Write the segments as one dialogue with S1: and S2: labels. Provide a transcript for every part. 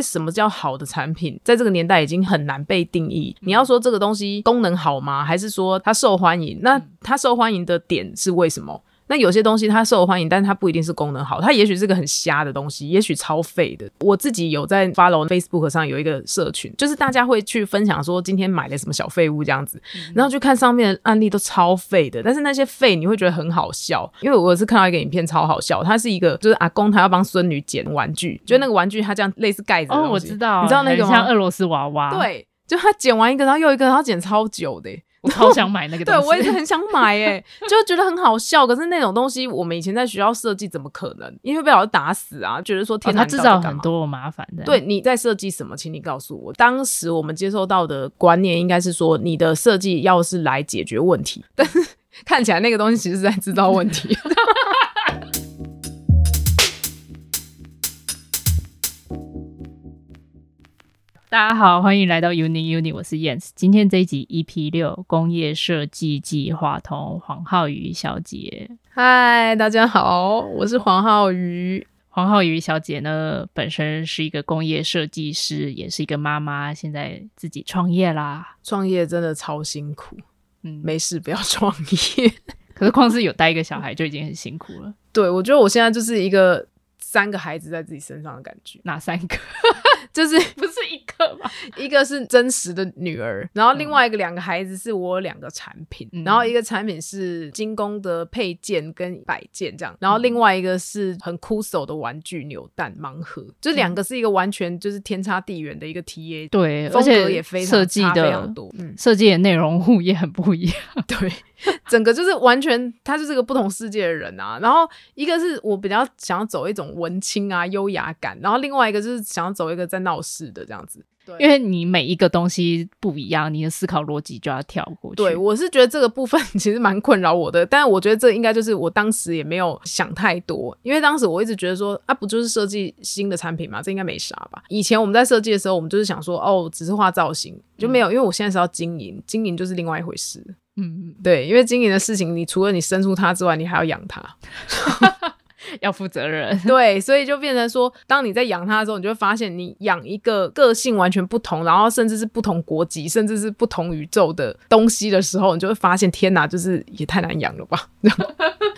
S1: 什么叫好的产品，在这个年代已经很难被定义。你要说这个东西功能好吗？还是说它受欢迎？那它受欢迎的点是为什么？那有些东西它受欢迎，但是它不一定是功能好，它也许是个很瞎的东西，也许超废的。我自己有在 follow Facebook 上有一个社群，就是大家会去分享说今天买了什么小废物这样子，然后去看上面的案例都超废的，但是那些废你会觉得很好笑，因为我是看到一个影片超好笑，它是一个就是阿公他要帮孙女捡玩具，就那个玩具它这样类似盖子
S2: 哦，我知道，
S1: 你知道那个吗？
S2: 像俄罗斯娃娃，
S1: 对，就他捡完一个，然后又一个，然后捡超久的。
S2: 我超想买那个东西，
S1: 对，我也是很想买诶，就觉得很好笑。可是那种东西，我们以前在学校设计怎么可能？因为被老师打死啊，觉得说天哪，
S2: 哦，他制造很多麻烦的。
S1: 对，你在设计什么，请你告诉我。当时我们接受到的观念应该是说，你的设计要是来解决问题，但是看起来那个东西其实是在制造问题。
S2: 大家好，欢迎来到 Uni Uni，我是 Yens。今天这一集 EP 六工业设计计划同黄浩瑜小姐。
S1: 嗨，大家好，我是黄浩瑜。
S2: 黄浩瑜小姐呢，本身是一个工业设计师，也是一个妈妈，现在自己创业啦。
S1: 创业真的超辛苦，嗯，没事不要创业。
S2: 可是光是有带一个小孩就已经很辛苦了。
S1: 对，我觉得我现在就是一个三个孩子在自己身上的感觉。
S2: 哪三个？
S1: 就是
S2: 不是一个吗？
S1: 一个是真实的女儿，然后另外一个两个孩子是我两个产品，嗯、然后一个产品是精工的配件跟摆件这样，然后另外一个是很酷手的玩具扭蛋盲盒，嗯、就两个是一个完全就是天差地远的一个 TA，
S2: 对，
S1: 风格也非常
S2: 设计的
S1: 非常多，嗯，
S2: 设计的内容物也很不一样，
S1: 对，整个就是完全他就是个不同世界的人啊。然后一个是我比较想要走一种文青啊优雅感，然后另外一个就是想要走一个在闹事的这样子，对，
S2: 因为你每一个东西不一样，你的思考逻辑就要跳过去。
S1: 对，我是觉得这个部分 其实蛮困扰我的，但是我觉得这应该就是我当时也没有想太多，因为当时我一直觉得说啊，不就是设计新的产品嘛，这应该没啥吧。以前我们在设计的时候，我们就是想说哦，只是画造型就没有，嗯、因为我现在是要经营，经营就是另外一回事。嗯，对，因为经营的事情，你除了你生出它之外，你还要养它。
S2: 要负责任，
S1: 对，所以就变成说，当你在养它的时候，你就会发现，你养一个个性完全不同，然后甚至是不同国籍，甚至是不同宇宙的东西的时候，你就会发现，天哪，就是也太难养了吧？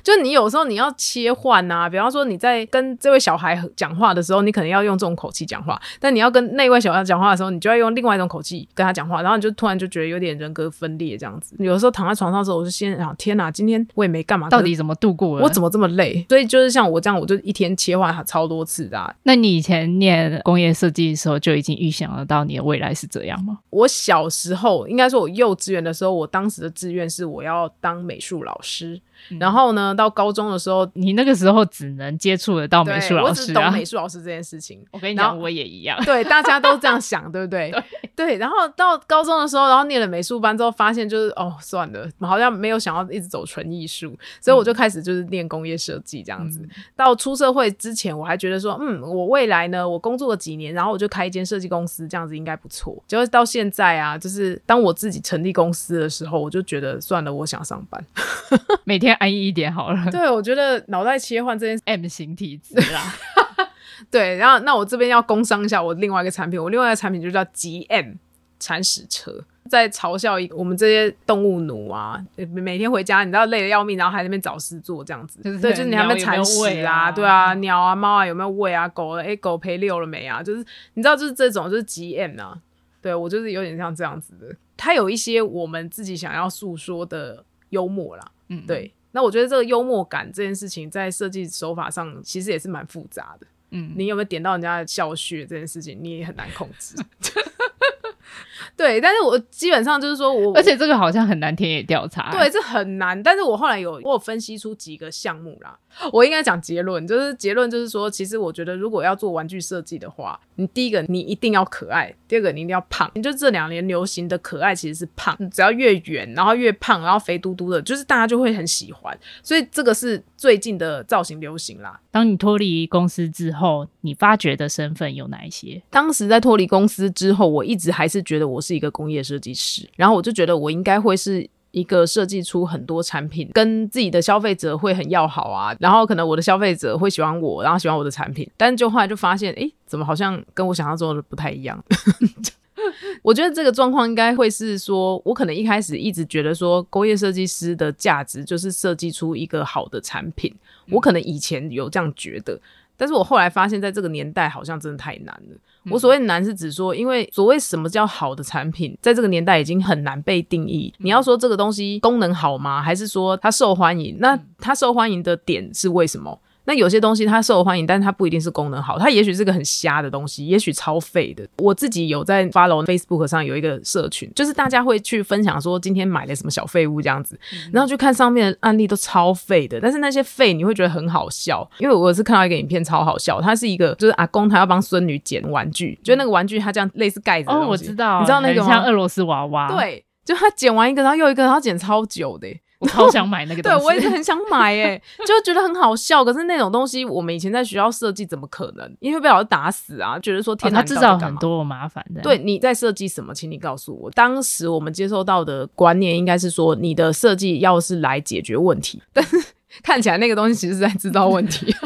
S1: 就你有时候你要切换啊，比方说你在跟这位小孩讲话的时候，你可能要用这种口气讲话，但你要跟那位小孩讲话的时候，你就要用另外一种口气跟他讲话，然后你就突然就觉得有点人格分裂这样子。有的时候躺在床上的时候，我就先想，天哪，今天我也没干嘛，
S2: 到底怎么度过了？
S1: 我怎么这么累？所以就是像我这样，我就一天切换超多次的啊。
S2: 那你以前念工业设计的时候，就已经预想得到你的未来是这样吗？
S1: 我小时候，应该说我幼稚园的时候，我当时的志愿是我要当美术老师。然后呢，到高中的时候，
S2: 你那个时候只能接触得到美术老师啊。
S1: 我只懂美术老师这件事情。
S2: 我跟你讲，我也一样。
S1: 对，大家都这样想，对不对？
S2: 对，
S1: 对。然后到高中的时候，然后念了美术班之后，发现就是哦，算了，好像没有想要一直走纯艺术，所以我就开始就是念工业设计这样子。嗯、到出社会之前，我还觉得说，嗯，我未来呢，我工作了几年，然后我就开一间设计公司，这样子应该不错。结果到现在啊，就是当我自己成立公司的时候，我就觉得算了，我想上班，
S2: 每天安逸一点好了。
S1: 对，我觉得脑袋切换这件事
S2: M 型体质啦。
S1: 对，然后那我这边要工商一下我另外一个产品，我另外一个产品就叫 GM 铲屎车，在嘲笑我们这些动物奴啊，每天回家你知道累得要命，然后还在那边找事做这样子。对，就是你还没铲屎啊，对啊，鸟啊猫啊有没有喂啊？狗哎狗陪遛了没啊？就是你知道就是这种就是 GM 啊，对我就是有点像这样子的，它有一些我们自己想要诉说的幽默啦，嗯，对。那我觉得这个幽默感这件事情，在设计手法上其实也是蛮复杂的。嗯，你有没有点到人家的笑穴这件事情，你也很难控制。对，但是我基本上就是说我，
S2: 而且这个好像很难田野调查。
S1: 对，这很难。但是我后来有我有分析出几个项目啦。我应该讲结论，就是结论就是说，其实我觉得如果要做玩具设计的话，你第一个你一定要可爱，第二个你一定要胖。你就这两年流行的可爱其实是胖，只要越圆，然后越胖，然后肥嘟嘟的，就是大家就会很喜欢。所以这个是最近的造型流行啦。
S2: 当你脱离公司之后，你发掘的身份有哪一些？
S1: 当时在脱离公司之后，我一直还是觉得我是一个工业设计师，然后我就觉得我应该会是一个设计出很多产品，跟自己的消费者会很要好啊，然后可能我的消费者会喜欢我，然后喜欢我的产品，但就后来就发现，哎，怎么好像跟我想象中的不太一样？我觉得这个状况应该会是说，我可能一开始一直觉得说，工业设计师的价值就是设计出一个好的产品，我可能以前有这样觉得。但是我后来发现，在这个年代好像真的太难了。我所谓难是指说，因为所谓什么叫好的产品，在这个年代已经很难被定义。你要说这个东西功能好吗？还是说它受欢迎？那它受欢迎的点是为什么？那有些东西它受欢迎，但是它不一定是功能好，它也许是个很瞎的东西，也许超废的。我自己有在 follow Facebook 上有一个社群，就是大家会去分享说今天买了什么小废物这样子，然后去看上面的案例都超废的，但是那些废你会觉得很好笑，因为我是看到一个影片超好笑，它是一个就是阿公他要帮孙女捡玩具，就那个玩具它这样类似盖子
S2: 哦，我知道，
S1: 你知道那个吗？
S2: 像俄罗斯娃娃，
S1: 对，就他捡完一个，然后又一个，然后捡超久的。
S2: 我超想买那个 东西，
S1: 对，我也是很想买诶，就觉得很好笑。可是那种东西，我们以前在学校设计怎么可能？因为被老师打死啊！觉得说天哪，
S2: 制造很多麻烦的。
S1: 对，你在设计什么？请你告诉我。当时我们接受到的观念应该是说，你的设计要是来解决问题，但是看起来那个东西其实是在制造问题，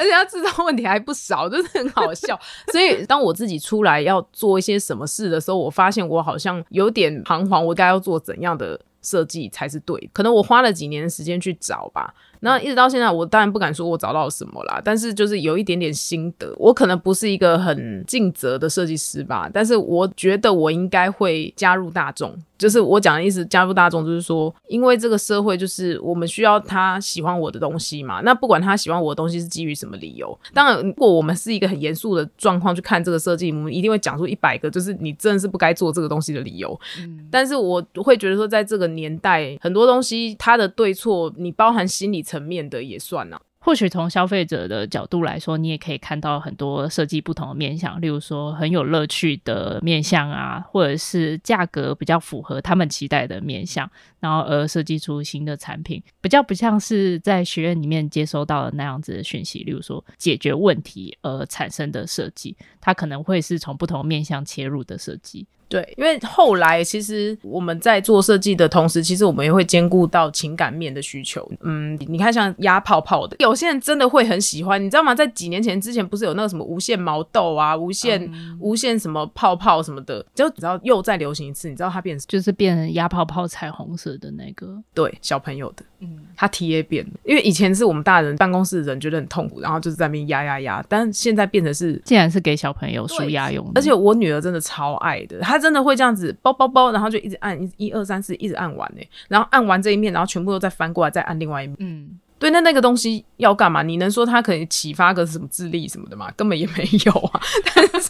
S1: 而且他制造问题还不少，就是很好笑。所以当我自己出来要做一些什么事的时候，我发现我好像有点彷徨，我该要做怎样的设计才是对，可能我花了几年的时间去找吧。那一直到现在，我当然不敢说我找到什么啦，但是就是有一点点心得。我可能不是一个很尽责的设计师吧，但是我觉得我应该会加入大众。就是我讲的意思，加入大众就是说，因为这个社会就是我们需要他喜欢我的东西嘛。那不管他喜欢我的东西是基于什么理由，当然，如果我们是一个很严肃的状况去看这个设计，我们一定会讲出一百个就是你真的是不该做这个东西的理由。嗯，但是我会觉得说，在这个年代，很多东西它的对错，你包含心理层面的也算啊。
S2: 或许从消费者的角度来说，你也可以看到很多设计不同的面向，例如说很有乐趣的面向啊，或者是价格比较符合他们期待的面向，然后而设计出新的产品，比较不像是在学院里面接收到的那样子的讯息，例如说解决问题而产生的设计，它可能会是从不同面向切入的设计。
S1: 对，因为后来其实我们在做设计的同时，其实我们也会兼顾到情感面的需求。嗯，你看像压泡泡的，有些人真的会很喜欢，你知道吗？在几年前之前，不是有那个什么无限毛豆啊、无限、嗯、无限什么泡泡什么的，就只要又再流行一次，你知道它变成
S2: 就是变成压泡泡彩虹色的那个，
S1: 对，小朋友的，嗯，它 TA 变了，因为以前是我们大人办公室的人觉得很痛苦，然后就是在那边压压压，但现在变成是
S2: 竟然是给小朋友舒压用的，
S1: 而且我女儿真的超爱的，她。真的会这样子包包包，然后就一直按一一二三四，一直按完呢。然后按完这一面，然后全部都再翻过来，再按另外一面。嗯，对，那那个东西要干嘛？你能说它可以启发个什么智力什么的吗？根本也没有啊。但是。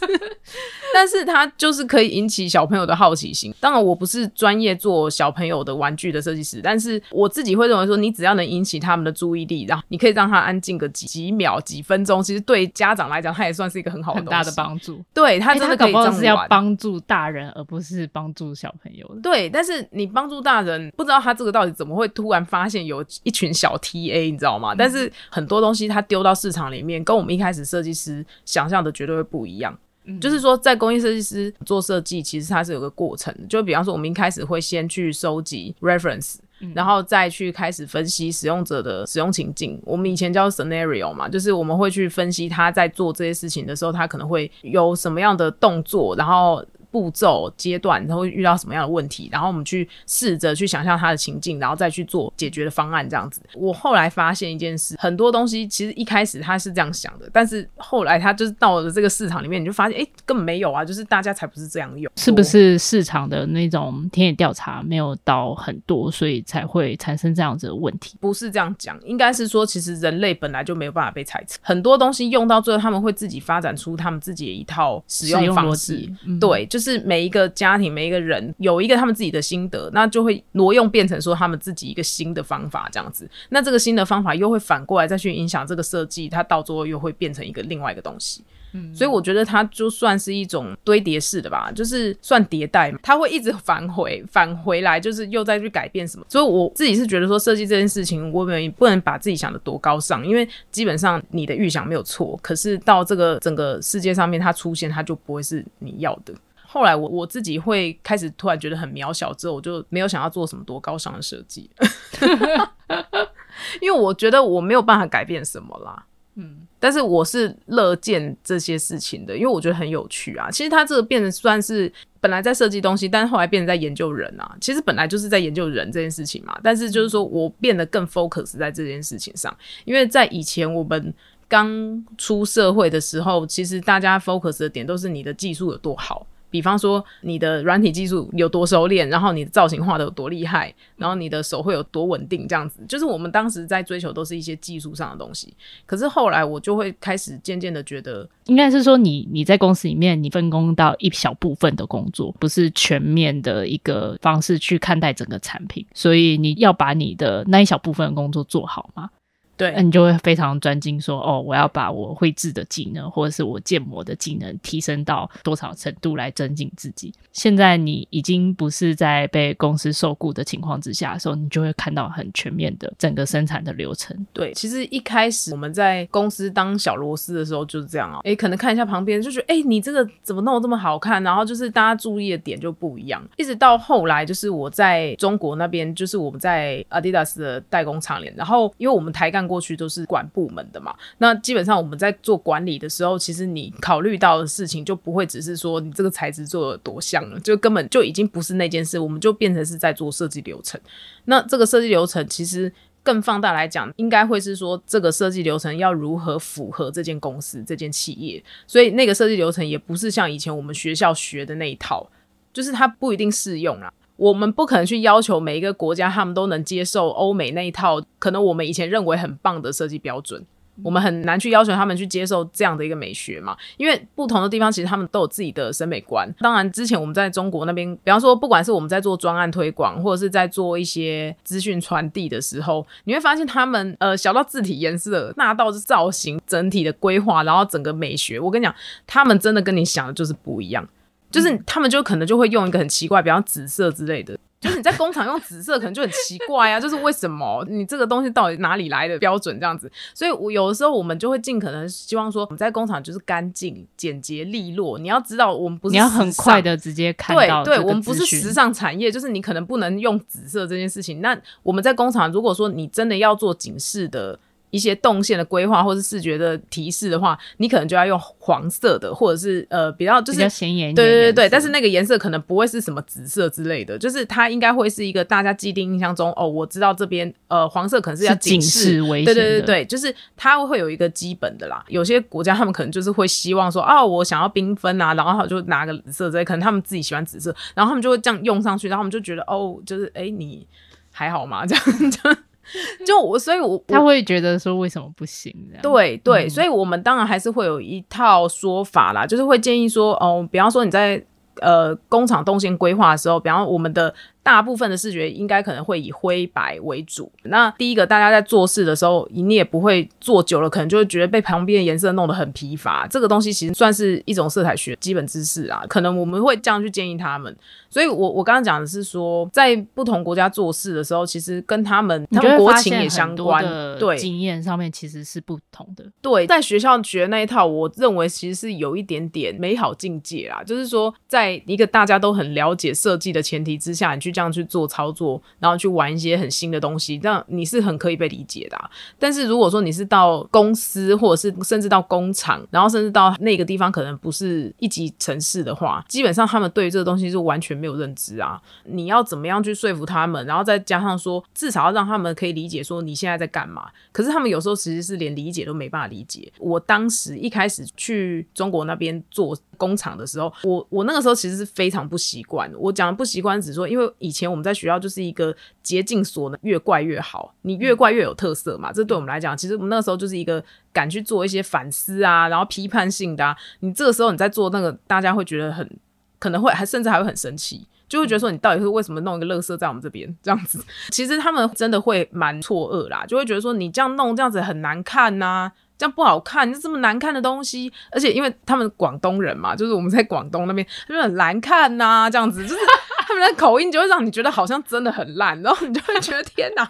S1: 但是他就是可以引起小朋友的好奇心。当然，我不是专业做小朋友的玩具的设计师，但是我自己会认为说，你只要能引起他们的注意力，然后你可以让他安静个几几秒、几分钟，其实对家长来讲，他也算是一个很好的、
S2: 很大的帮助。
S1: 对，他真的可以这样。
S2: 欸、是要帮助大人，而不是帮助小朋友的。
S1: 对，但是你帮助大人，不知道他这个到底怎么会突然发现有一群小你知道吗？嗯、但是很多东西它丢到市场里面，跟我们一开始设计师想象的绝对会不一样。就是说，在工业设计师做设计，其实它是有个过程。就比方说，我们一开始会先去收集 reference，然后再去开始分析使用者的使用情境。我们以前叫 scenario 嘛，就是我们会去分析他在做这些事情的时候，他可能会有什么样的动作，然后。步骤阶段，然后会遇到什么样的问题，然后我们去试着去想象他的情境，然后再去做解决的方案，这样子。我后来发现一件事，很多东西其实一开始他是这样想的，但是后来他就是到了这个市场里面，你就发现，哎，根本没有啊，就是大家才不是这样用。
S2: 是不是市场的那种田野调查没有到很多，所以才会产生这样子的问题？
S1: 不是这样讲，应该是说，其实人类本来就没有办法被猜测，很多东西用到最后，他们会自己发展出他们自己的一套使用方式。嗯、对，就。就是每一个家庭，每一个人有一个他们自己的心得，那就会挪用变成说他们自己一个新的方法这样子。那这个新的方法又会反过来再去影响这个设计，它到最后又会变成一个另外一个东西。嗯，所以我觉得它就算是一种堆叠式的吧，就是算迭代嘛，它会一直返回返回来，就是又再去改变什么。所以我自己是觉得说，设计这件事情，我们不能把自己想的多高尚，因为基本上你的预想没有错，可是到这个整个世界上面它出现，它就不会是你要的。后来我我自己会开始突然觉得很渺小，之后我就没有想要做什么多高尚的设计，因为我觉得我没有办法改变什么啦。嗯，但是我是乐见这些事情的，因为我觉得很有趣啊。其实它这个变得算是本来在设计东西，但是后来变成在研究人啊。其实本来就是在研究人这件事情嘛，但是就是说我变得更 focus 在这件事情上，因为在以前我们刚出社会的时候，其实大家 focus 的点都是你的技术有多好。比方说，你的软体技术有多熟练，然后你的造型画的有多厉害，然后你的手会有多稳定，这样子，就是我们当时在追求都是一些技术上的东西。可是后来我就会开始渐渐的觉得，
S2: 应该是说你你在公司里面，你分工到一小部分的工作，不是全面的一个方式去看待整个产品，所以你要把你的那一小部分的工作做好嘛。
S1: 对，
S2: 那你就会非常专精，说哦，我要把我绘制的技能或者是我建模的技能提升到多少程度来增进自己。现在你已经不是在被公司受雇的情况之下的时候，你就会看到很全面的整个生产的流程。
S1: 对，其实一开始我们在公司当小螺丝的时候就是这样啊，诶，可能看一下旁边就觉得，诶，你这个怎么弄得这么好看？然后就是大家注意的点就不一样。一直到后来，就是我在中国那边，就是我们在 Adidas 的代工厂里，然后因为我们台干。过去都是管部门的嘛，那基本上我们在做管理的时候，其实你考虑到的事情就不会只是说你这个材质做的多像了，就根本就已经不是那件事，我们就变成是在做设计流程。那这个设计流程其实更放大来讲，应该会是说这个设计流程要如何符合这间公司、这间企业，所以那个设计流程也不是像以前我们学校学的那一套，就是它不一定适用啦。我们不可能去要求每一个国家他们都能接受欧美那一套，可能我们以前认为很棒的设计标准，我们很难去要求他们去接受这样的一个美学嘛。因为不同的地方其实他们都有自己的审美观。当然，之前我们在中国那边，比方说不管是我们在做专案推广，或者是在做一些资讯传递的时候，你会发现他们呃小到字体颜色，大到是造型整体的规划，然后整个美学，我跟你讲，他们真的跟你想的就是不一样。就是他们就可能就会用一个很奇怪，比方紫色之类的。就是你在工厂用紫色，可能就很奇怪啊。就是为什么你这个东西到底哪里来的标准这样子？所以，我有的时候我们就会尽可能希望说，我们在工厂就是干净、简洁、利落。你要知道，我们不是
S2: 你要很快的直接看到。
S1: 对，对，我们不是时尚产业，就是你可能不能用紫色这件事情。那我们在工厂，如果说你真的要做警示的。一些动线的规划或是视觉的提示的话，你可能就要用黄色的，或者是呃比较就是
S2: 比较显眼一点。
S1: 对对对，但是那个颜色可能不会是什么紫色之类的，就是它应该会是一个大家既定印象中哦，我知道这边呃黄色可能是要警示，
S2: 警示危险。
S1: 对对对对，就是它会有一个基本的啦。有些国家他们可能就是会希望说哦，我想要缤纷啊，然后他就拿个紫色之类，可能他们自己喜欢紫色，然后他们就会这样用上去，然后我们就觉得哦，就是哎你还好吗？这样这样。就我，所以我
S2: 他会觉得说为什么不行？
S1: 对对，嗯、所以我们当然还是会有一套说法啦，就是会建议说，哦，比方说你在呃工厂动线规划的时候，比方我们的。大部分的视觉应该可能会以灰白为主。那第一个，大家在做事的时候，你也不会做久了，可能就会觉得被旁边的颜色弄得很疲乏。这个东西其实算是一种色彩学基本知识啊，可能我们会这样去建议他们。所以我我刚刚讲的是说，在不同国家做事的时候，其实跟他们他们国情也相关。对，经
S2: 验上面其实是不同的。
S1: 对，在学校学那一套，我认为其实是有一点点美好境界啦。就是说，在一个大家都很了解设计的前提之下，你去。这样去做操作，然后去玩一些很新的东西，这样你是很可以被理解的啊。但是如果说你是到公司，或者是甚至到工厂，然后甚至到那个地方可能不是一级城市的话，基本上他们对这个东西是完全没有认知啊。你要怎么样去说服他们，然后再加上说，至少要让他们可以理解说你现在在干嘛。可是他们有时候其实是连理解都没办法理解。我当时一开始去中国那边做工厂的时候，我我那个时候其实是非常不习惯。我讲的不习惯，只是说因为以前我们在学校就是一个竭尽所能，越怪越好，你越怪越有特色嘛。这对我们来讲，其实我们那个时候就是一个敢去做一些反思啊，然后批判性的啊。你这个时候你在做那个，大家会觉得很可能会还甚至还会很生气，就会觉得说你到底是为什么弄一个垃圾在我们这边这样子？其实他们真的会蛮错愕啦，就会觉得说你这样弄这样子很难看呐、啊。这样不好看，就这么难看的东西，而且因为他们广东人嘛，就是我们在广东那边，他就很难看呐、啊，这样子，就是 他们的口音就会让你觉得好像真的很烂，然后你就会觉得天哪，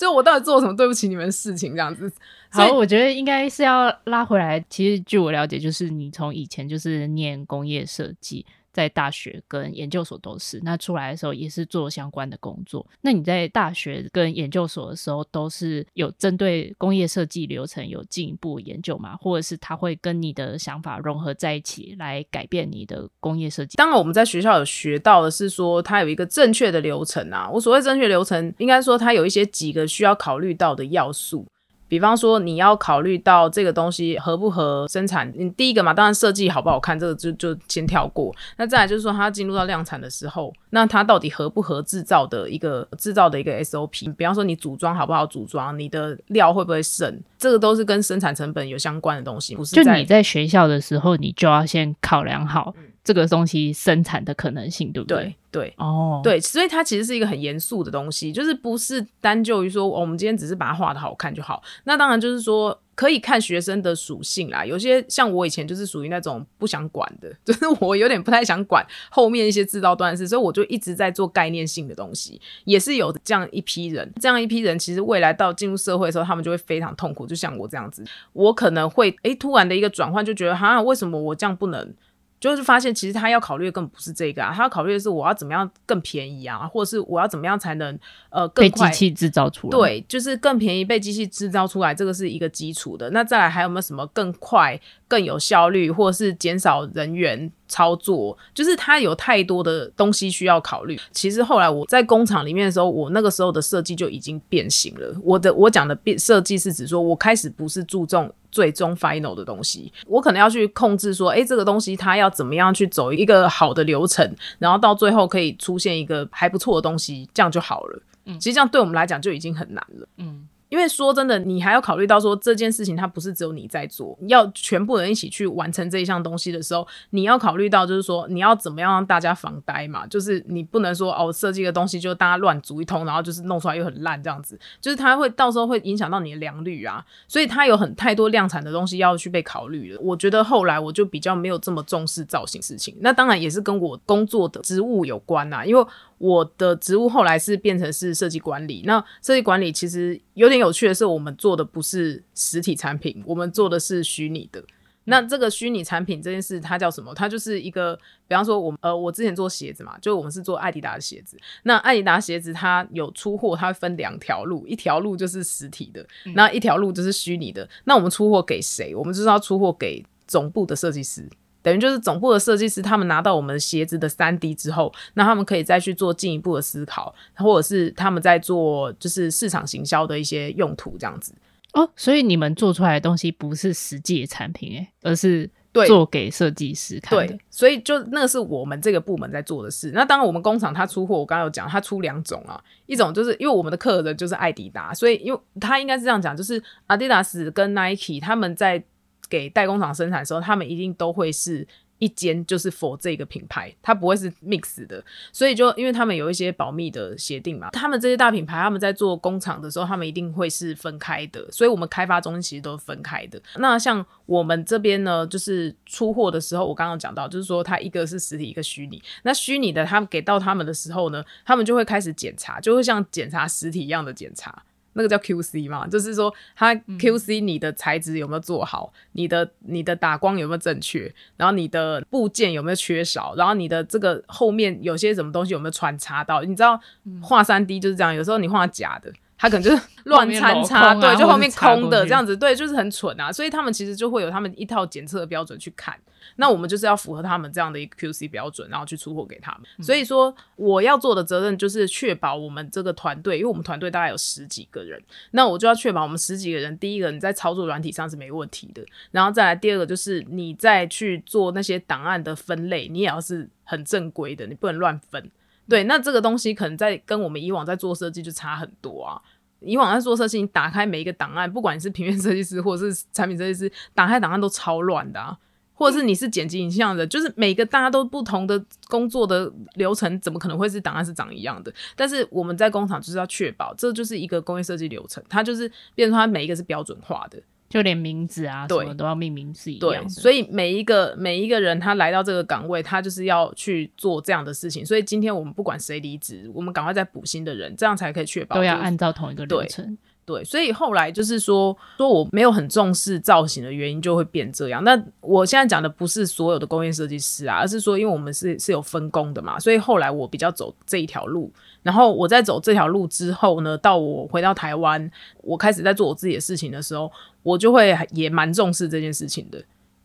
S1: 就我到底做了什么对不起你们的事情这样子。
S2: 好，我觉得应该是要拉回来。其实据我了解，就是你从以前就是念工业设计。在大学跟研究所都是，那出来的时候也是做相关的工作。那你在大学跟研究所的时候，都是有针对工业设计流程有进一步研究吗？或者是他会跟你的想法融合在一起，来改变你的工业设计？
S1: 当然，我们在学校有学到的是说，它有一个正确的流程啊。我所谓正确流程，应该说它有一些几个需要考虑到的要素。比方说，你要考虑到这个东西合不合生产。你第一个嘛，当然设计好不好看，这个就就先跳过。那再来就是说，它进入到量产的时候，那它到底合不合制造的一个制造的一个 SOP？比方说，你组装好不好组装，你的料会不会剩，这个都是跟生产成本有相关的东西。不是，
S2: 就你在学校的时候，你就要先考量好。嗯这个东西生产的可能性，对不对？
S1: 对对哦，对，所以它其实是一个很严肃的东西，就是不是单就于说，哦，我们今天只是把它画的好看就好。那当然就是说，可以看学生的属性啦。有些像我以前就是属于那种不想管的，就是我有点不太想管后面一些制造端的事，所以我就一直在做概念性的东西。也是有这样一批人，这样一批人其实未来到进入社会的时候，他们就会非常痛苦。就像我这样子，我可能会诶突然的一个转换，就觉得哈，为什么我这样不能？就是发现，其实他要考虑的根本不是这个啊，他要考虑的是我要怎么样更便宜啊，或者是我要怎么样才能呃更快
S2: 被机器制造出来。
S1: 对，就是更便宜被机器制造出来，这个是一个基础的。那再来还有没有什么更快、更有效率，或者是减少人员操作？就是它有太多的东西需要考虑。其实后来我在工厂里面的时候，我那个时候的设计就已经变形了。我的我讲的变设计是指说，我开始不是注重。最终 final 的东西，我可能要去控制说，诶，这个东西它要怎么样去走一个好的流程，然后到最后可以出现一个还不错的东西，这样就好了。嗯，其实这样对我们来讲就已经很难了。嗯。因为说真的，你还要考虑到说这件事情它不是只有你在做，要全部人一起去完成这一项东西的时候，你要考虑到就是说你要怎么样让大家防呆嘛，就是你不能说哦设计个东西就大家乱组一通，然后就是弄出来又很烂这样子，就是它会到时候会影响到你的良率啊，所以它有很太多量产的东西要去被考虑了。我觉得后来我就比较没有这么重视造型事情，那当然也是跟我工作的职务有关呐，因为。我的职务后来是变成是设计管理。那设计管理其实有点有趣的是，我们做的不是实体产品，我们做的是虚拟的。那这个虚拟产品这件事，它叫什么？它就是一个，比方说我们呃，我之前做鞋子嘛，就我们是做艾迪达的鞋子。那艾迪达鞋子它有出货，它分两条路，一条路就是实体的，那一条路就是虚拟的。那我们出货给谁？我们就是要出货给总部的设计师。等于就是总部的设计师，他们拿到我们鞋子的三 D 之后，那他们可以再去做进一步的思考，或者是他们在做就是市场行销的一些用途这样子。
S2: 哦，所以你们做出来的东西不是实际的产品诶，而是做给设计师看的。
S1: 对，所以就那个是我们这个部门在做的事。那当然，我们工厂它出货，我刚刚有讲，它出两种啊，一种就是因为我们的客人就是艾迪达，所以因为他应该是这样讲，就是阿迪达斯跟 Nike 他们在。给代工厂生产的时候，他们一定都会是一间，就是 for 这个品牌，它不会是 mix 的。所以就因为他们有一些保密的协定嘛，他们这些大品牌他们在做工厂的时候，他们一定会是分开的。所以我们开发中心其实都是分开的。那像我们这边呢，就是出货的时候，我刚刚讲到，就是说它一个是实体，一个虚拟。那虚拟的，他们给到他们的时候呢，他们就会开始检查，就会像检查实体一样的检查。那个叫 QC 嘛，就是说它 QC 你的材质有没有做好，嗯、你的你的打光有没有正确，然后你的部件有没有缺少，然后你的这个后面有些什么东西有没有穿插到？你知道画三 D 就是这样，有时候你画假的。他可能就是 乱参差，啊、对，就后面空的这样子，对，就是很蠢啊。所以他们其实就会有他们一套检测的标准去看。那我们就是要符合他们这样的一个 QC 标准，然后去出货给他们。嗯、所以说，我要做的责任就是确保我们这个团队，因为我们团队大概有十几个人，那我就要确保我们十几个人，第一个你在操作软体上是没问题的，然后再来第二个就是你再去做那些档案的分类，你也要是很正规的，你不能乱分。对，那这个东西可能在跟我们以往在做设计就差很多啊。以往在做设计，你打开每一个档案，不管你是平面设计师或者是产品设计师，打开档案都超乱的啊。或者是你是剪辑影像的，就是每个大家都不同的工作的流程，怎么可能会是档案是长一样的？但是我们在工厂就是要确保，这就是一个工业设计流程，它就是变成它每一个是标准化的。
S2: 就连名字啊，什么都要命名是一
S1: 样所以每一个每一个人他来到这个岗位，他就是要去做这样的事情。所以今天我们不管谁离职，我们赶快再补新的人，这样才可以确保、就是、
S2: 都要按照同一个流程。
S1: 对，所以后来就是说，说我没有很重视造型的原因就会变这样。那我现在讲的不是所有的工业设计师啊，而是说，因为我们是是有分工的嘛，所以后来我比较走这一条路。然后我在走这条路之后呢，到我回到台湾，我开始在做我自己的事情的时候，我就会也蛮重视这件事情的，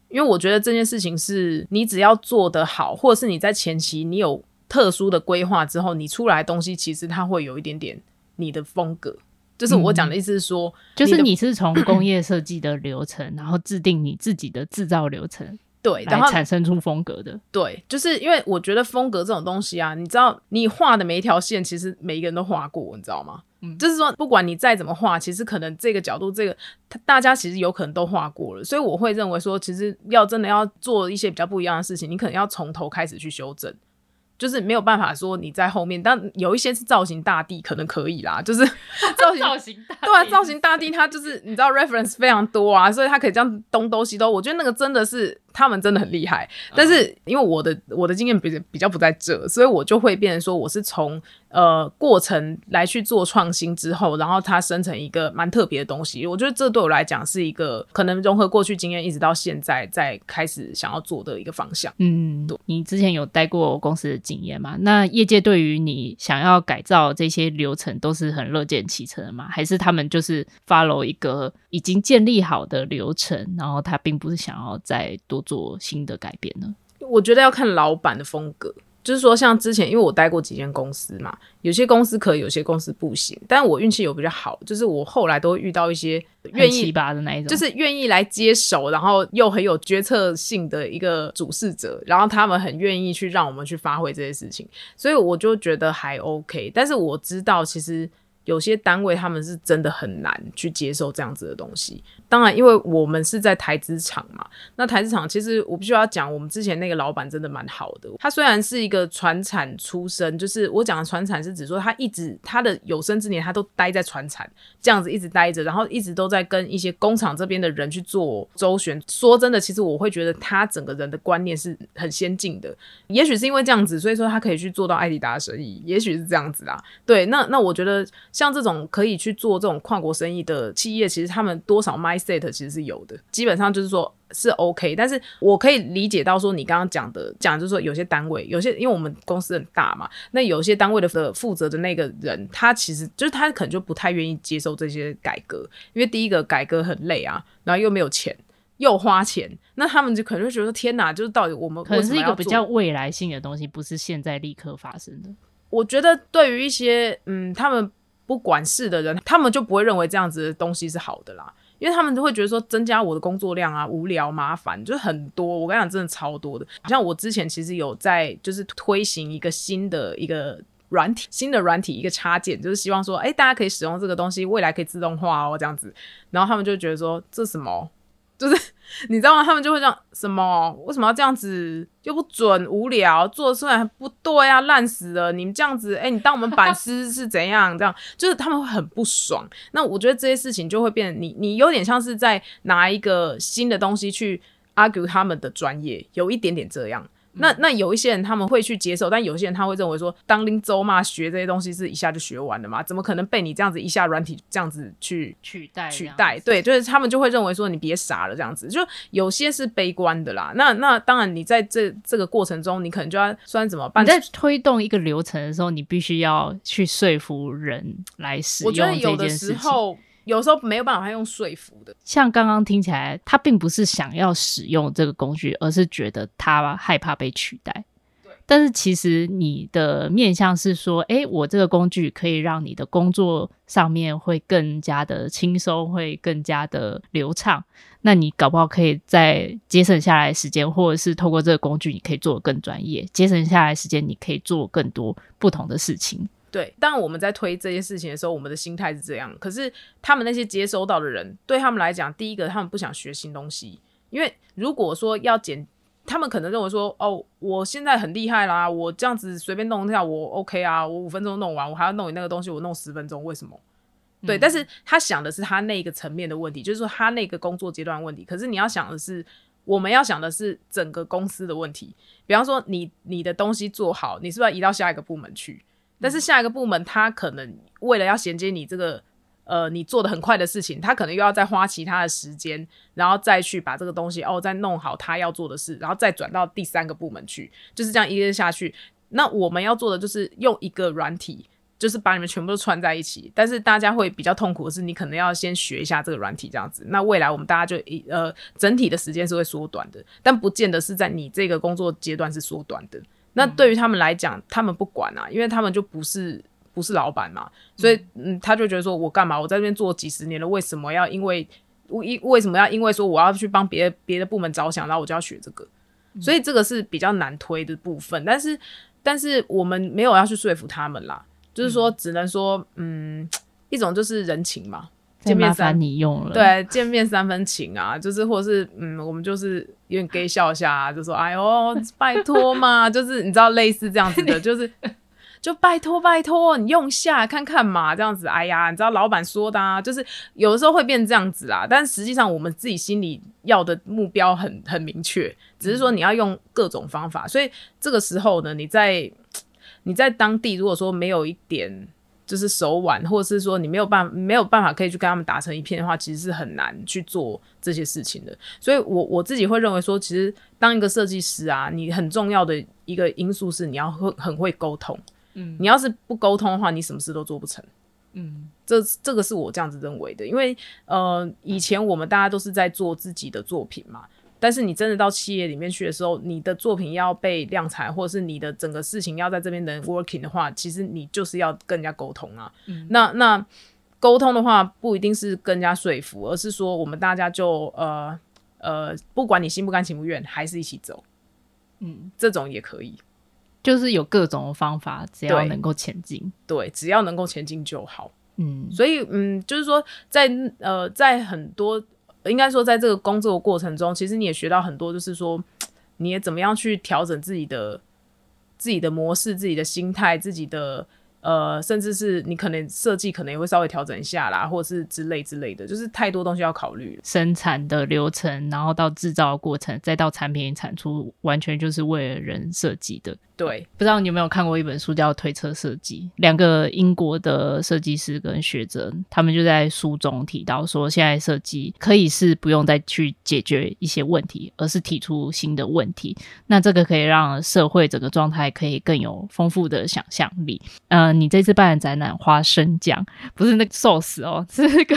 S1: 因为我觉得这件事情是你只要做得好，或者是你在前期你有特殊的规划之后，你出来的东西其实它会有一点点你的风格。就是我讲的意思是说，嗯、
S2: 就是你是从工业设计的流程，然后制定你自己的制造流程，
S1: 对，
S2: 然后产生出风格的。
S1: 对，就是因为我觉得风格这种东西啊，你知道，你画的每一条线，其实每一个人都画过，你知道吗？嗯，就是说，不管你再怎么画，其实可能这个角度，这个大家其实有可能都画过了，所以我会认为说，其实要真的要做一些比较不一样的事情，你可能要从头开始去修正。就是没有办法说你在后面，但有一些是造型大帝可能可以啦，就是 造型
S2: 造型大帝。
S1: 对啊，造型大帝他就是你知道 reference 非常多啊，所以他可以这样东兜西兜，我觉得那个真的是他们真的很厉害。但是因为我的我的经验比比较不在这，所以我就会变成说我是从。呃，过程来去做创新之后，然后它生成一个蛮特别的东西。我觉得这对我来讲是一个可能融合过去经验，一直到现在再开始想要做的一个方向。
S2: 嗯，对。你之前有待过公司的经验吗？那业界对于你想要改造这些流程都是很乐见其成的吗？还是他们就是 follow 一个已经建立好的流程，然后他并不是想要再多做新的改变呢？
S1: 我觉得要看老板的风格。就是说，像之前，因为我待过几间公司嘛，有些公司可以，有些公司不行。但我运气有比较好，就是我后来都会遇到一些愿意
S2: 的那一种，
S1: 就是愿意来接手，然后又很有决策性的一个主事者，然后他们很愿意去让我们去发挥这些事情，所以我就觉得还 OK。但是我知道，其实有些单位他们是真的很难去接受这样子的东西。当然，因为我们是在台资厂嘛，那台资厂其实我必须要讲，我们之前那个老板真的蛮好的。他虽然是一个传产出身，就是我讲的传产是指说他一直他的有生之年他都待在传产这样子一直待着，然后一直都在跟一些工厂这边的人去做周旋。说真的，其实我会觉得他整个人的观念是很先进的。也许是因为这样子，所以说他可以去做到爱迪达生意，也许是这样子啦。对，那那我觉得像这种可以去做这种跨国生意的企业，其实他们多少卖 set 其实是有的，基本上就是说是 OK，但是我可以理解到说你刚刚讲的讲就是说有些单位有些因为我们公司很大嘛，那有些单位的负责的那个人他其实就是他可能就不太愿意接受这些改革，因为第一个改革很累啊，然后又没有钱又花钱，那他们就可能会觉得天哪，就是到底我们
S2: 可能是一个比较未来性的东西，不是现在立刻发生的。
S1: 我觉得对于一些嗯他们不管事的人，他们就不会认为这样子的东西是好的啦。因为他们都会觉得说增加我的工作量啊，无聊麻烦，就是很多。我跟你讲，真的超多的。像我之前其实有在就是推行一个新的一个软体，新的软体一个插件，就是希望说，哎，大家可以使用这个东西，未来可以自动化哦，这样子。然后他们就觉得说，这什么？就 是 你知道吗？他们就会这样什么？为什么要这样子？又不准，无聊，做出来还不对啊，烂死了！你们这样子，哎、你当我们版师是怎样？这样就是他们会很不爽。那我觉得这些事情就会变你，你有点像是在拿一个新的东西去 argue 他们的专业，有一点点这样。那那有一些人他们会去接受，但有些人他会认为说，当林州嘛学这些东西是一下就学完了嘛？怎么可能被你这样子一下软体这样子去
S2: 取代
S1: 取代？对，就是他们就会认为说，你别傻了这样子。就有些是悲观的啦。那那当然，你在这这个过程中，你可能就要算怎么办？
S2: 你在推动一个流程的时候，你必须要去说服人来使用这件事情。我觉得有的时候。
S1: 有时候没有办法用说服的，
S2: 像刚刚听起来，他并不是想要使用这个工具，而是觉得他害怕被取代。对，但是其实你的面向是说，诶，我这个工具可以让你的工作上面会更加的轻松，会更加的流畅。那你搞不好可以再节省下来时间，或者是透过这个工具，你可以做得更专业，节省下来时间，你可以做更多不同的事情。
S1: 对，当然我们在推这些事情的时候，我们的心态是这样。可是他们那些接收到的人，对他们来讲，第一个他们不想学新东西，因为如果说要简，他们可能认为说，哦，我现在很厉害啦，我这样子随便弄一下，我 OK 啊，我五分钟弄完，我还要弄你那个东西，我弄十分钟，为什么？对，嗯、但是他想的是他那个层面的问题，就是说他那个工作阶段问题。可是你要想的是，我们要想的是整个公司的问题。比方说你，你你的东西做好，你是不是要移到下一个部门去？但是下一个部门，他可能为了要衔接你这个呃你做的很快的事情，他可能又要再花其他的时间，然后再去把这个东西哦再弄好他要做的事，然后再转到第三个部门去，就是这样一个下去。那我们要做的就是用一个软体。就是把你们全部都串在一起，但是大家会比较痛苦的是，你可能要先学一下这个软体这样子。那未来我们大家就一呃整体的时间是会缩短的，但不见得是在你这个工作阶段是缩短的。那对于他们来讲，他们不管啊，因为他们就不是不是老板嘛，所以嗯，他就觉得说我干嘛？我在这边做几十年了，为什么要因为我因为什么要因为说我要去帮别的别的部门着想，然后我就要学这个？所以这个是比较难推的部分。但是但是我们没有要去说服他们啦。就是说，只能说，嗯，一种就是人情嘛，见面三
S2: 你用了，
S1: 对，见面三分情啊，就是或者是，嗯，我们就是有点给笑一下，啊，就说，哎呦，拜托嘛，就是你知道类似这样子的，就是就拜托拜托，你用下看看嘛，这样子，哎呀，你知道老板说的啊，就是有的时候会变这样子啦，但实际上我们自己心里要的目标很很明确，只是说你要用各种方法，所以这个时候呢，你在。你在当地如果说没有一点就是手腕，或者是说你没有办法没有办法可以去跟他们打成一片的话，其实是很难去做这些事情的。所以我我自己会认为说，其实当一个设计师啊，你很重要的一个因素是你要会很会沟通。嗯，你要是不沟通的话，你什么事都做不成。嗯，这这个是我这样子认为的，因为呃，以前我们大家都是在做自己的作品嘛。但是你真的到企业里面去的时候，你的作品要被量产，或者是你的整个事情要在这边能 working 的话，其实你就是要跟人家沟通啊。嗯、那那沟通的话，不一定是跟人家说服，而是说我们大家就呃呃，不管你心不甘情不愿，还是一起走。嗯，这种也可以，
S2: 就是有各种方法，只要能够前进，
S1: 对，只要能够前进就好。嗯，所以嗯，就是说在呃在很多。应该说，在这个工作的过程中，其实你也学到很多，就是说，你也怎么样去调整自己的自己的模式、自己的心态、自己的。呃，甚至是你可能设计可能也会稍微调整一下啦，或者是之类之类的，就是太多东西要考虑。
S2: 生产的流程，然后到制造的过程，再到产品产出，完全就是为了人设计的。
S1: 对，
S2: 不知道你有没有看过一本书叫《推车设计》，两个英国的设计师跟学者，他们就在书中提到说，现在设计可以是不用再去解决一些问题，而是提出新的问题。那这个可以让社会整个状态可以更有丰富的想象力。嗯、呃。你这次办的展览花生酱，不是那个寿司哦，是那个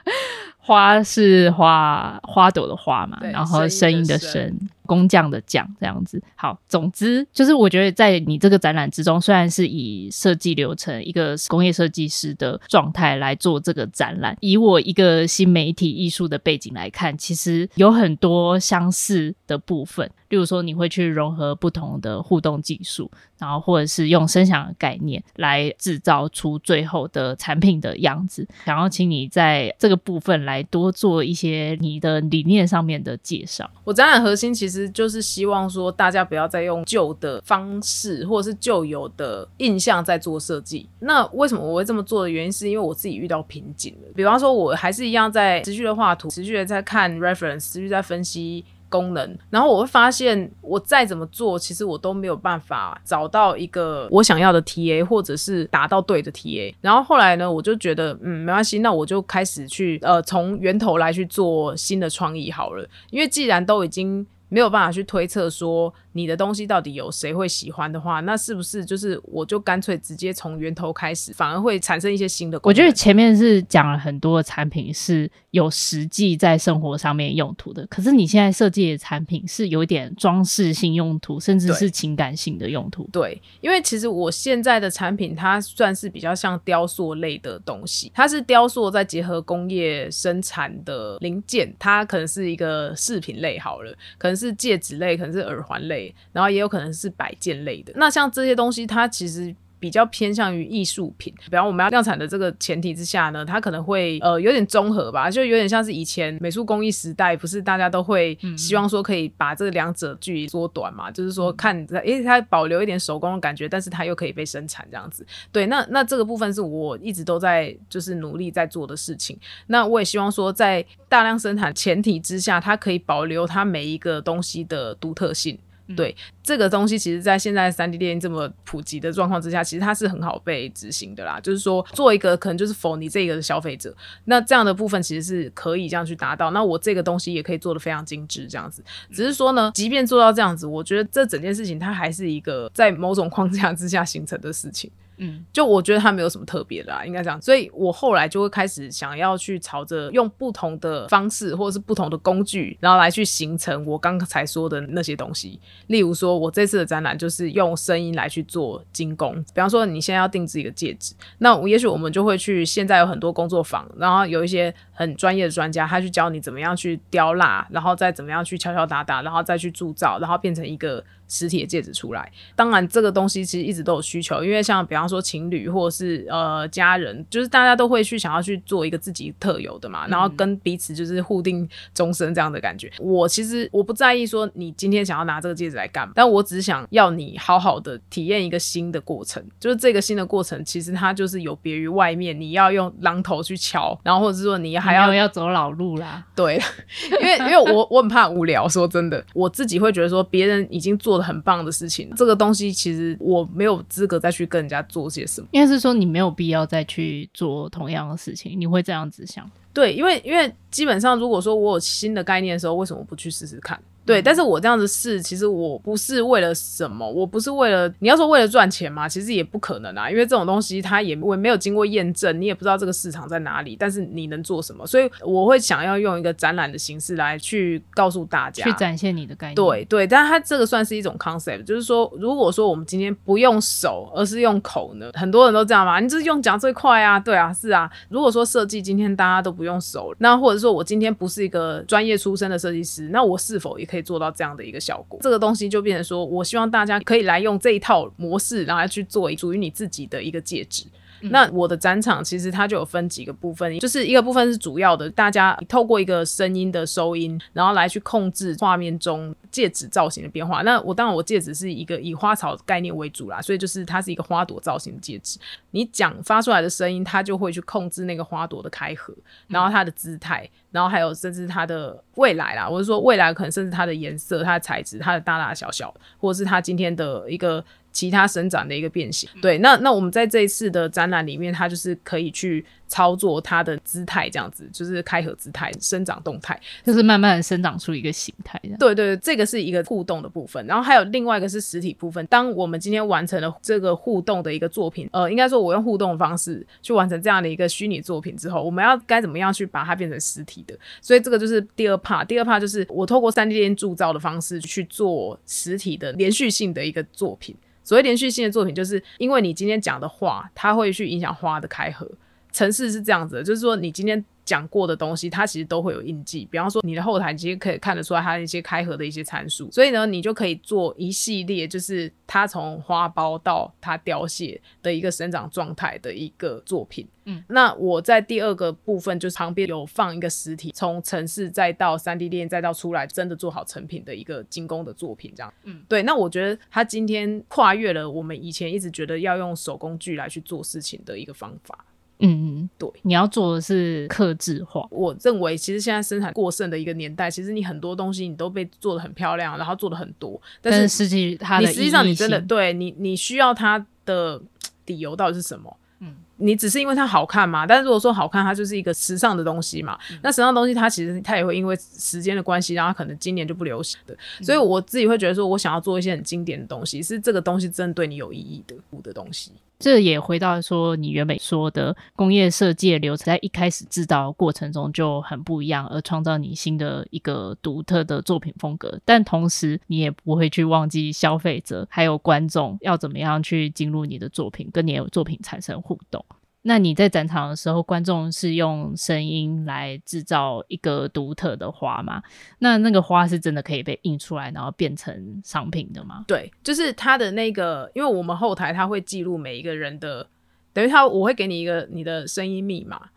S2: 花是花花朵的花嘛，然后声音的声。工匠的匠这样子，好，总之就是我觉得在你这个展览之中，虽然是以设计流程一个工业设计师的状态来做这个展览，以我一个新媒体艺术的背景来看，其实有很多相似的部分。例如说，你会去融合不同的互动技术，然后或者是用声响的概念来制造出最后的产品的样子。想要请你在这个部分来多做一些你的理念上面的介绍。
S1: 我展览核心其实。就是希望说，大家不要再用旧的方式或者是旧有的印象在做设计。那为什么我会这么做的原因，是因为我自己遇到瓶颈了。比方说，我还是一样在持续的画图，持续的在看 reference，持续在分析。功能，然后我会发现，我再怎么做，其实我都没有办法找到一个我想要的 TA，或者是达到对的 TA。然后后来呢，我就觉得，嗯，没关系，那我就开始去，呃，从源头来去做新的创意好了。因为既然都已经没有办法去推测说，你的东西到底有谁会喜欢的话，那是不是就是我就干脆直接从源头开始，反而会产生一些新的？
S2: 我觉得前面是讲了很多的产品是有实际在生活上面用途的，可是你现在设计的产品是有一点装饰性用途，甚至是情感性的用途。
S1: 对，因为其实我现在的产品它算是比较像雕塑类的东西，它是雕塑再结合工业生产的零件，它可能是一个饰品类好了，可能是戒指类，可能是耳环类。然后也有可能是摆件类的，那像这些东西，它其实比较偏向于艺术品。比方我们要量产的这个前提之下呢，它可能会呃有点综合吧，就有点像是以前美术工艺时代，不是大家都会希望说可以把这两者距离缩短嘛？嗯、就是说看，诶，它保留一点手工的感觉，但是它又可以被生产这样子。对，那那这个部分是我一直都在就是努力在做的事情。那我也希望说，在大量生产前提之下，它可以保留它每一个东西的独特性。嗯、对这个东西，其实，在现在三 D 电影这么普及的状况之下，其实它是很好被执行的啦。就是说，做一个可能就是 for 你这个消费者，那这样的部分其实是可以这样去达到。那我这个东西也可以做的非常精致，这样子。只是说呢，即便做到这样子，我觉得这整件事情它还是一个在某种框架之下形成的事情。嗯，就我觉得它没有什么特别的啊，应该这样。所以我后来就会开始想要去朝着用不同的方式或者是不同的工具，然后来去形成我刚才说的那些东西。例如说，我这次的展览就是用声音来去做精工。比方说，你现在要定制一个戒指，那也许我们就会去现在有很多工作坊，然后有一些很专业的专家，他去教你怎么样去雕蜡，然后再怎么样去敲敲打打，然后再去铸造，然后变成一个。实体的戒指出来，当然这个东西其实一直都有需求，因为像比方说情侣或者是呃家人，就是大家都会去想要去做一个自己特有的嘛，然后跟彼此就是互定终身这样的感觉。嗯、我其实我不在意说你今天想要拿这个戒指来干嘛，但我只想要你好好的体验一个新的过程，就是这个新的过程其实它就是有别于外面你要用榔头去敲，然后或者是说你还要
S2: 要走老路啦，
S1: 对，因为因为我我很怕无聊，说真的，我自己会觉得说别人已经做。很棒的事情，这个东西其实我没有资格再去跟人家做些什么。
S2: 应该是说你没有必要再去做同样的事情，你会这样子想？
S1: 对，因为因为基本上如果说我有新的概念的时候，为什么不去试试看？对，但是我这样子试，其实我不是为了什么，我不是为了你要说为了赚钱嘛，其实也不可能啊，因为这种东西它也我没有经过验证，你也不知道这个市场在哪里，但是你能做什么？所以我会想要用一个展览的形式来去告诉大家，
S2: 去展现你的概念。
S1: 对对，但它这个算是一种 concept，就是说，如果说我们今天不用手，而是用口呢，很多人都这样嘛，你就是用讲最快啊，对啊，是啊。如果说设计今天大家都不用手，那或者说我今天不是一个专业出身的设计师，那我是否也可以做到这样的一个效果，这个东西就变成说，我希望大家可以来用这一套模式，然后去做属于你自己的一个戒指。嗯、那我的展场其实它就有分几个部分，就是一个部分是主要的，大家透过一个声音的收音，然后来去控制画面中戒指造型的变化。那我当然我戒指是一个以花草概念为主啦，所以就是它是一个花朵造型的戒指。你讲发出来的声音，它就会去控制那个花朵的开合，然后它的姿态，然后还有甚至它的未来啦，我是说未来可能甚至它的颜色、它的材质、它的大大小小，或者是它今天的一个。其他生长的一个变形，对，那那我们在这一次的展览里面，它就是可以去操作它的姿态，这样子就是开合姿态、生长动态，
S2: 就是慢慢的生长出一个形态。
S1: 对对对，这个是一个互动的部分，然后还有另外一个是实体部分。当我们今天完成了这个互动的一个作品，呃，应该说我用互动的方式去完成这样的一个虚拟作品之后，我们要该怎么样去把它变成实体的？所以这个就是第二 part。第二 part 就是我透过三 D 列印铸造的方式去做实体的连续性的一个作品。所谓连续性的作品，就是因为你今天讲的话，它会去影响花的开合。城市是这样子的，就是说你今天。讲过的东西，它其实都会有印记。比方说，你的后台其实可以看得出来它一些开合的一些参数。所以呢，你就可以做一系列，就是它从花苞到它凋谢的一个生长状态的一个作品。嗯，那我在第二个部分，就是旁边有放一个实体，从城市再到三 D 店再到出来，真的做好成品的一个精工的作品。这样，嗯，对。那我觉得他今天跨越了我们以前一直觉得要用手工具来去做事情的一个方法。
S2: 嗯，对，你要做的是克制化。
S1: 我认为，其实现在生产过剩的一个年代，其实你很多东西你都被做的很漂亮，然后做的很多，但是实际它的，你实际上你真的对你，你需要它的理由到底是什么？嗯，你只是因为它好看嘛？但是如果说好看，它就是一个时尚的东西嘛。嗯、那时尚的东西它其实它也会因为时间的关系，然后可能今年就不流行的。嗯、所以我自己会觉得说，我想要做一些很经典的东西，是这个东西真的对你有意义的的东西。
S2: 这也回到说，你原本说的工业设计的流程，在一开始制造过程中就很不一样，而创造你新的一个独特的作品风格。但同时，你也不会去忘记消费者还有观众要怎么样去进入你的作品，跟你的作品产生互动。那你在展场的时候，观众是用声音来制造一个独特的花吗？那那个花是真的可以被印出来，然后变成商品的吗？
S1: 对，就是它的那个，因为我们后台它会记录每一个人的，等于他我会给你一个你的声音密码，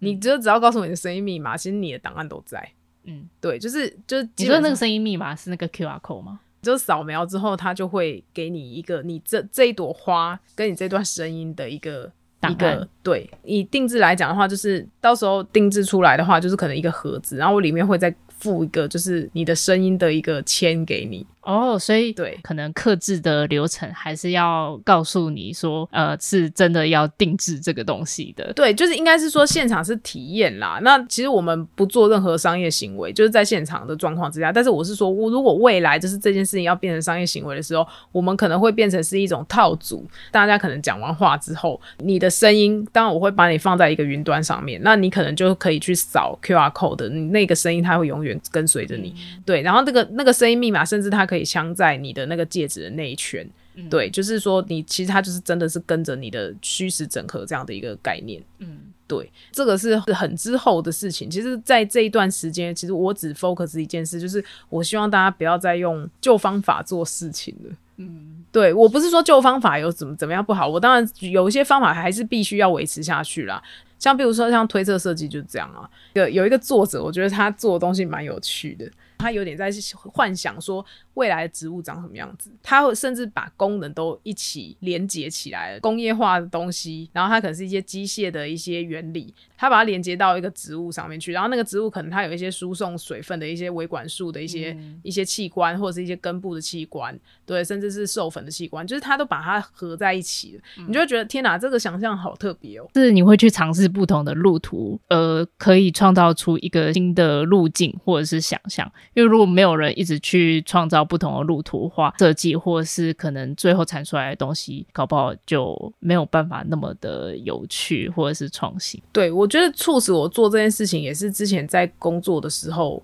S1: 你只只要告诉我你的声音密码，其实你的档案都在。嗯，对，就是就是
S2: 你说那个声音密码是那个 QR code 吗？
S1: 就是扫描之后，它就会给你一个你这这一朵花跟你这段声音的一个。一个对，以定制来讲的话，就是到时候定制出来的话，就是可能一个盒子，然后我里面会再附一个，就是你的声音的一个签给你。
S2: 哦，所以
S1: 对，
S2: 可能克制的流程还是要告诉你说，呃，是真的要定制这个东西的。
S1: 对，就是应该是说现场是体验啦。那其实我们不做任何商业行为，就是在现场的状况之下。但是我是说，我如果未来就是这件事情要变成商业行为的时候，我们可能会变成是一种套组。大家可能讲完话之后，你的声音，当然我会把你放在一个云端上面，那你可能就可以去扫 QR code，你那个声音它会永远跟随着你。嗯、对，然后那个那个声音密码，甚至它。可以镶在你的那个戒指的那一圈，嗯、对，就是说你其实它就是真的是跟着你的虚实整合这样的一个概念，嗯，对，这个是很之后的事情。其实，在这一段时间，其实我只 focus 一件事，就是我希望大家不要再用旧方法做事情了。嗯，对，我不是说旧方法有怎么怎么样不好，我当然有一些方法还是必须要维持下去啦。像比如说像推测设计就是这样啊，有有一个作者，我觉得他做的东西蛮有趣的。他有点在幻想说未来的植物长什么样子，他会甚至把功能都一起连接起来了，工业化的东西，然后它可能是一些机械的一些原理，他把它连接到一个植物上面去，然后那个植物可能它有一些输送水分的一些维管束的一些、嗯、一些器官，或者是一些根部的器官，对，甚至是授粉的器官，就是他都把它合在一起了，嗯、你就会觉得天哪，这个想象好特别哦，
S2: 是你会去尝试不同的路途，呃，可以创造出一个新的路径或者是想象。因为如果没有人一直去创造不同的路途化设计，或是可能最后产出来的东西，搞不好就没有办法那么的有趣或者是创新。
S1: 对，我觉得促使我做这件事情，也是之前在工作的时候，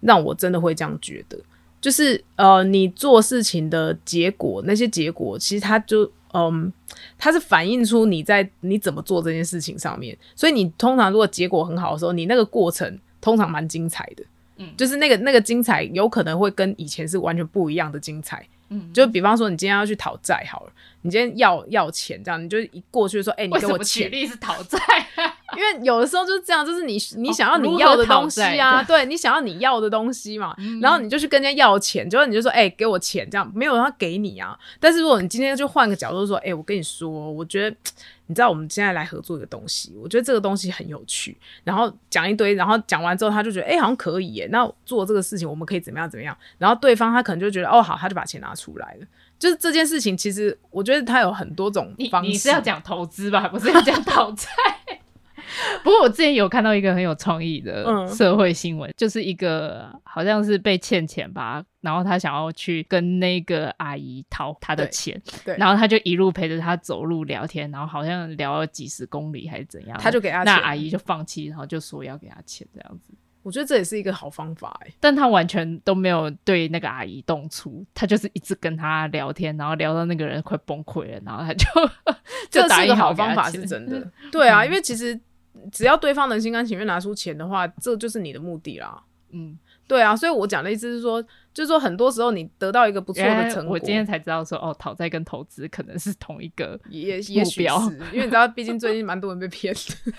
S1: 让我真的会这样觉得，就是呃，你做事情的结果，那些结果其实它就嗯，它是反映出你在你怎么做这件事情上面。所以你通常如果结果很好的时候，你那个过程通常蛮精彩的。就是那个那个精彩，有可能会跟以前是完全不一样的精彩。嗯，就比方说，你今天要去讨债好了，你今天要要钱，这样你就一过去说，哎、欸，你给我钱。
S2: 举例是讨债，
S1: 因为有的时候就是这样，就是你你想要你要的东西啊，哦、对你想要你要的东西嘛，嗯、然后你就去跟人家要钱，结果你就说，哎、欸，给我钱，这样没有人要给你啊。但是如果你今天就换个角度说，哎、欸，我跟你说，我觉得。你知道我们现在来合作一个东西，我觉得这个东西很有趣，然后讲一堆，然后讲完之后他就觉得，哎、欸，好像可以耶，那做这个事情我们可以怎么样怎么样？然后对方他可能就觉得，哦，好，他就把钱拿出来了。就是这件事情，其实我觉得他有很多种方式。
S2: 你，你是要讲投资吧，不是要讲讨债？不过我之前有看到一个很有创意的社会新闻，嗯、就是一个好像是被欠钱吧，然后他想要去跟那个阿姨讨他的钱，对，对然后他就一路陪着他走路聊天，然后好像聊了几十公里还是怎样，
S1: 他就给他钱，
S2: 那阿姨就放弃，然后就说要给他钱这样子。
S1: 我觉得这也是一个好方法哎，
S2: 但他完全都没有对那个阿姨动粗，他就是一直跟他聊天，然后聊到那个人快崩溃了，然后他就
S1: 这是一个好方法，是真的。对啊，因为其实。只要对方能心甘情愿拿出钱的话，这就是你的目的啦。嗯，对啊，所以我讲的意思是说，就是说很多时候你得到一个不错的成果，
S2: 我今天才知道说，哦，讨债跟投资可能是同一个
S1: 也也许是，因为你知道，毕竟最近蛮多人被骗的，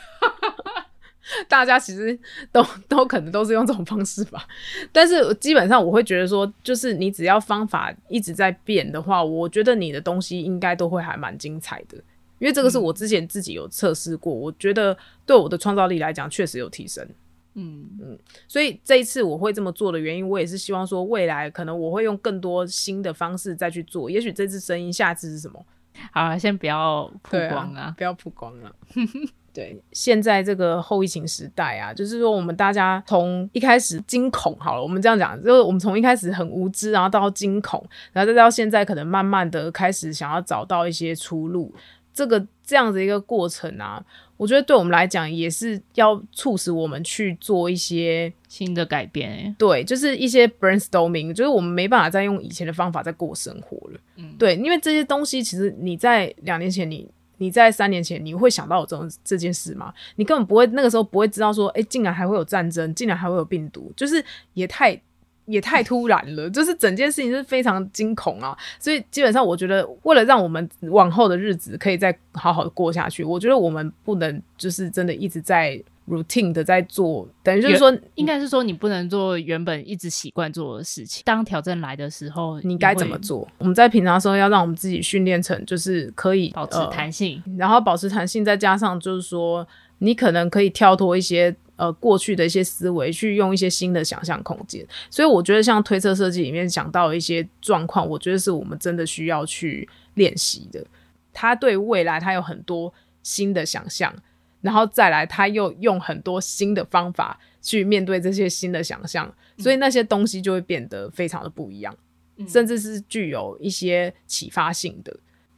S1: 大家其实都都可能都是用这种方式吧。但是基本上我会觉得说，就是你只要方法一直在变的话，我觉得你的东西应该都会还蛮精彩的。因为这个是我之前自己有测试过，嗯、我觉得对我的创造力来讲确实有提升。嗯嗯，所以这一次我会这么做的原因，我也是希望说未来可能我会用更多新的方式再去做。也许这次声音，下次是什么？
S2: 好，先不要曝光啊，
S1: 啊，不要曝光了。对，现在这个后疫情时代啊，就是说我们大家从一开始惊恐，好了，我们这样讲，就是我们从一开始很无知，然后到惊恐，然后再到现在可能慢慢的开始想要找到一些出路。这个这样子一个过程啊，我觉得对我们来讲也是要促使我们去做一些
S2: 新的改变。哎，
S1: 对，就是一些 brainstorming，就是我们没办法再用以前的方法再过生活了。嗯，对，因为这些东西其实你在两年前你，你你在三年前，你会想到有这种这件事吗？你根本不会，那个时候不会知道说，哎，竟然还会有战争，竟然还会有病毒，就是也太。也太突然了，就是整件事情是非常惊恐啊，所以基本上我觉得，为了让我们往后的日子可以再好好的过下去，我觉得我们不能就是真的一直在 routine 的在做，等于就是说，
S2: 应该是说你不能做原本一直习惯做的事情。当挑战来的时候，
S1: 你该怎么做？我们在平常时候要让我们自己训练成就是可以
S2: 保持弹性，
S1: 呃，然后保持弹性，再加上就是说你可能可以跳脱一些。呃过去的一些思维，去用一些新的想象空间。所以我觉得像推测设计里面讲到的一些状况，我觉得是我们真的需要去练习的。他对未来他有很多新的想象，然后再来他又用很多新的方法去面对这些新的想象，所以那些东西就会变得非常的不一样，嗯、甚至是具有一些启发性的。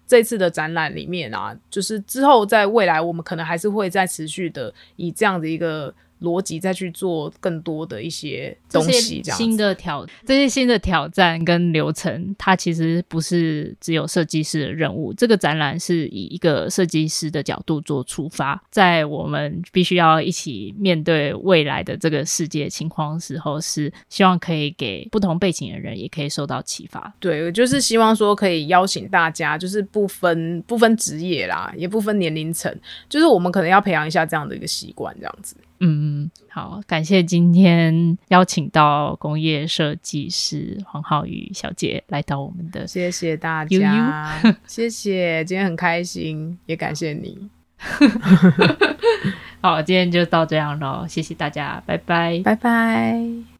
S1: 这次的展览里面啊，就是之后在未来我们可能还是会再持续的以这样的一个。逻辑再去做更多的一些东西，这样
S2: 新的挑这些新的挑战跟流程，它其实不是只有设计师的任务。这个展览是以一个设计师的角度做出发，在我们必须要一起面对未来的这个世界情况的时候，是希望可以给不同背景的人也可以受到启发。
S1: 对，我就是希望说可以邀请大家，就是不分不分职业啦，也不分年龄层，就是我们可能要培养一下这样的一个习惯，这样子。
S2: 嗯，好，感谢今天邀请到工业设计师黄浩宇小姐来到我们的，
S1: 谢谢大家，谢谢，今天很开心，也感谢你。
S2: 好，今天就到这样喽，谢谢大家，拜拜，
S1: 拜拜。